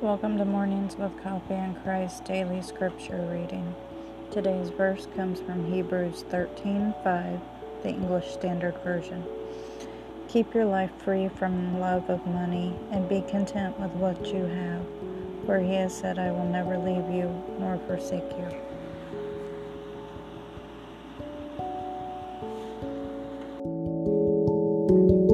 Welcome to Mornings with Coffee and Christ Daily Scripture Reading. Today's verse comes from Hebrews 13:5, the English Standard Version. Keep your life free from love of money and be content with what you have, for he has said, I will never leave you nor forsake you. you.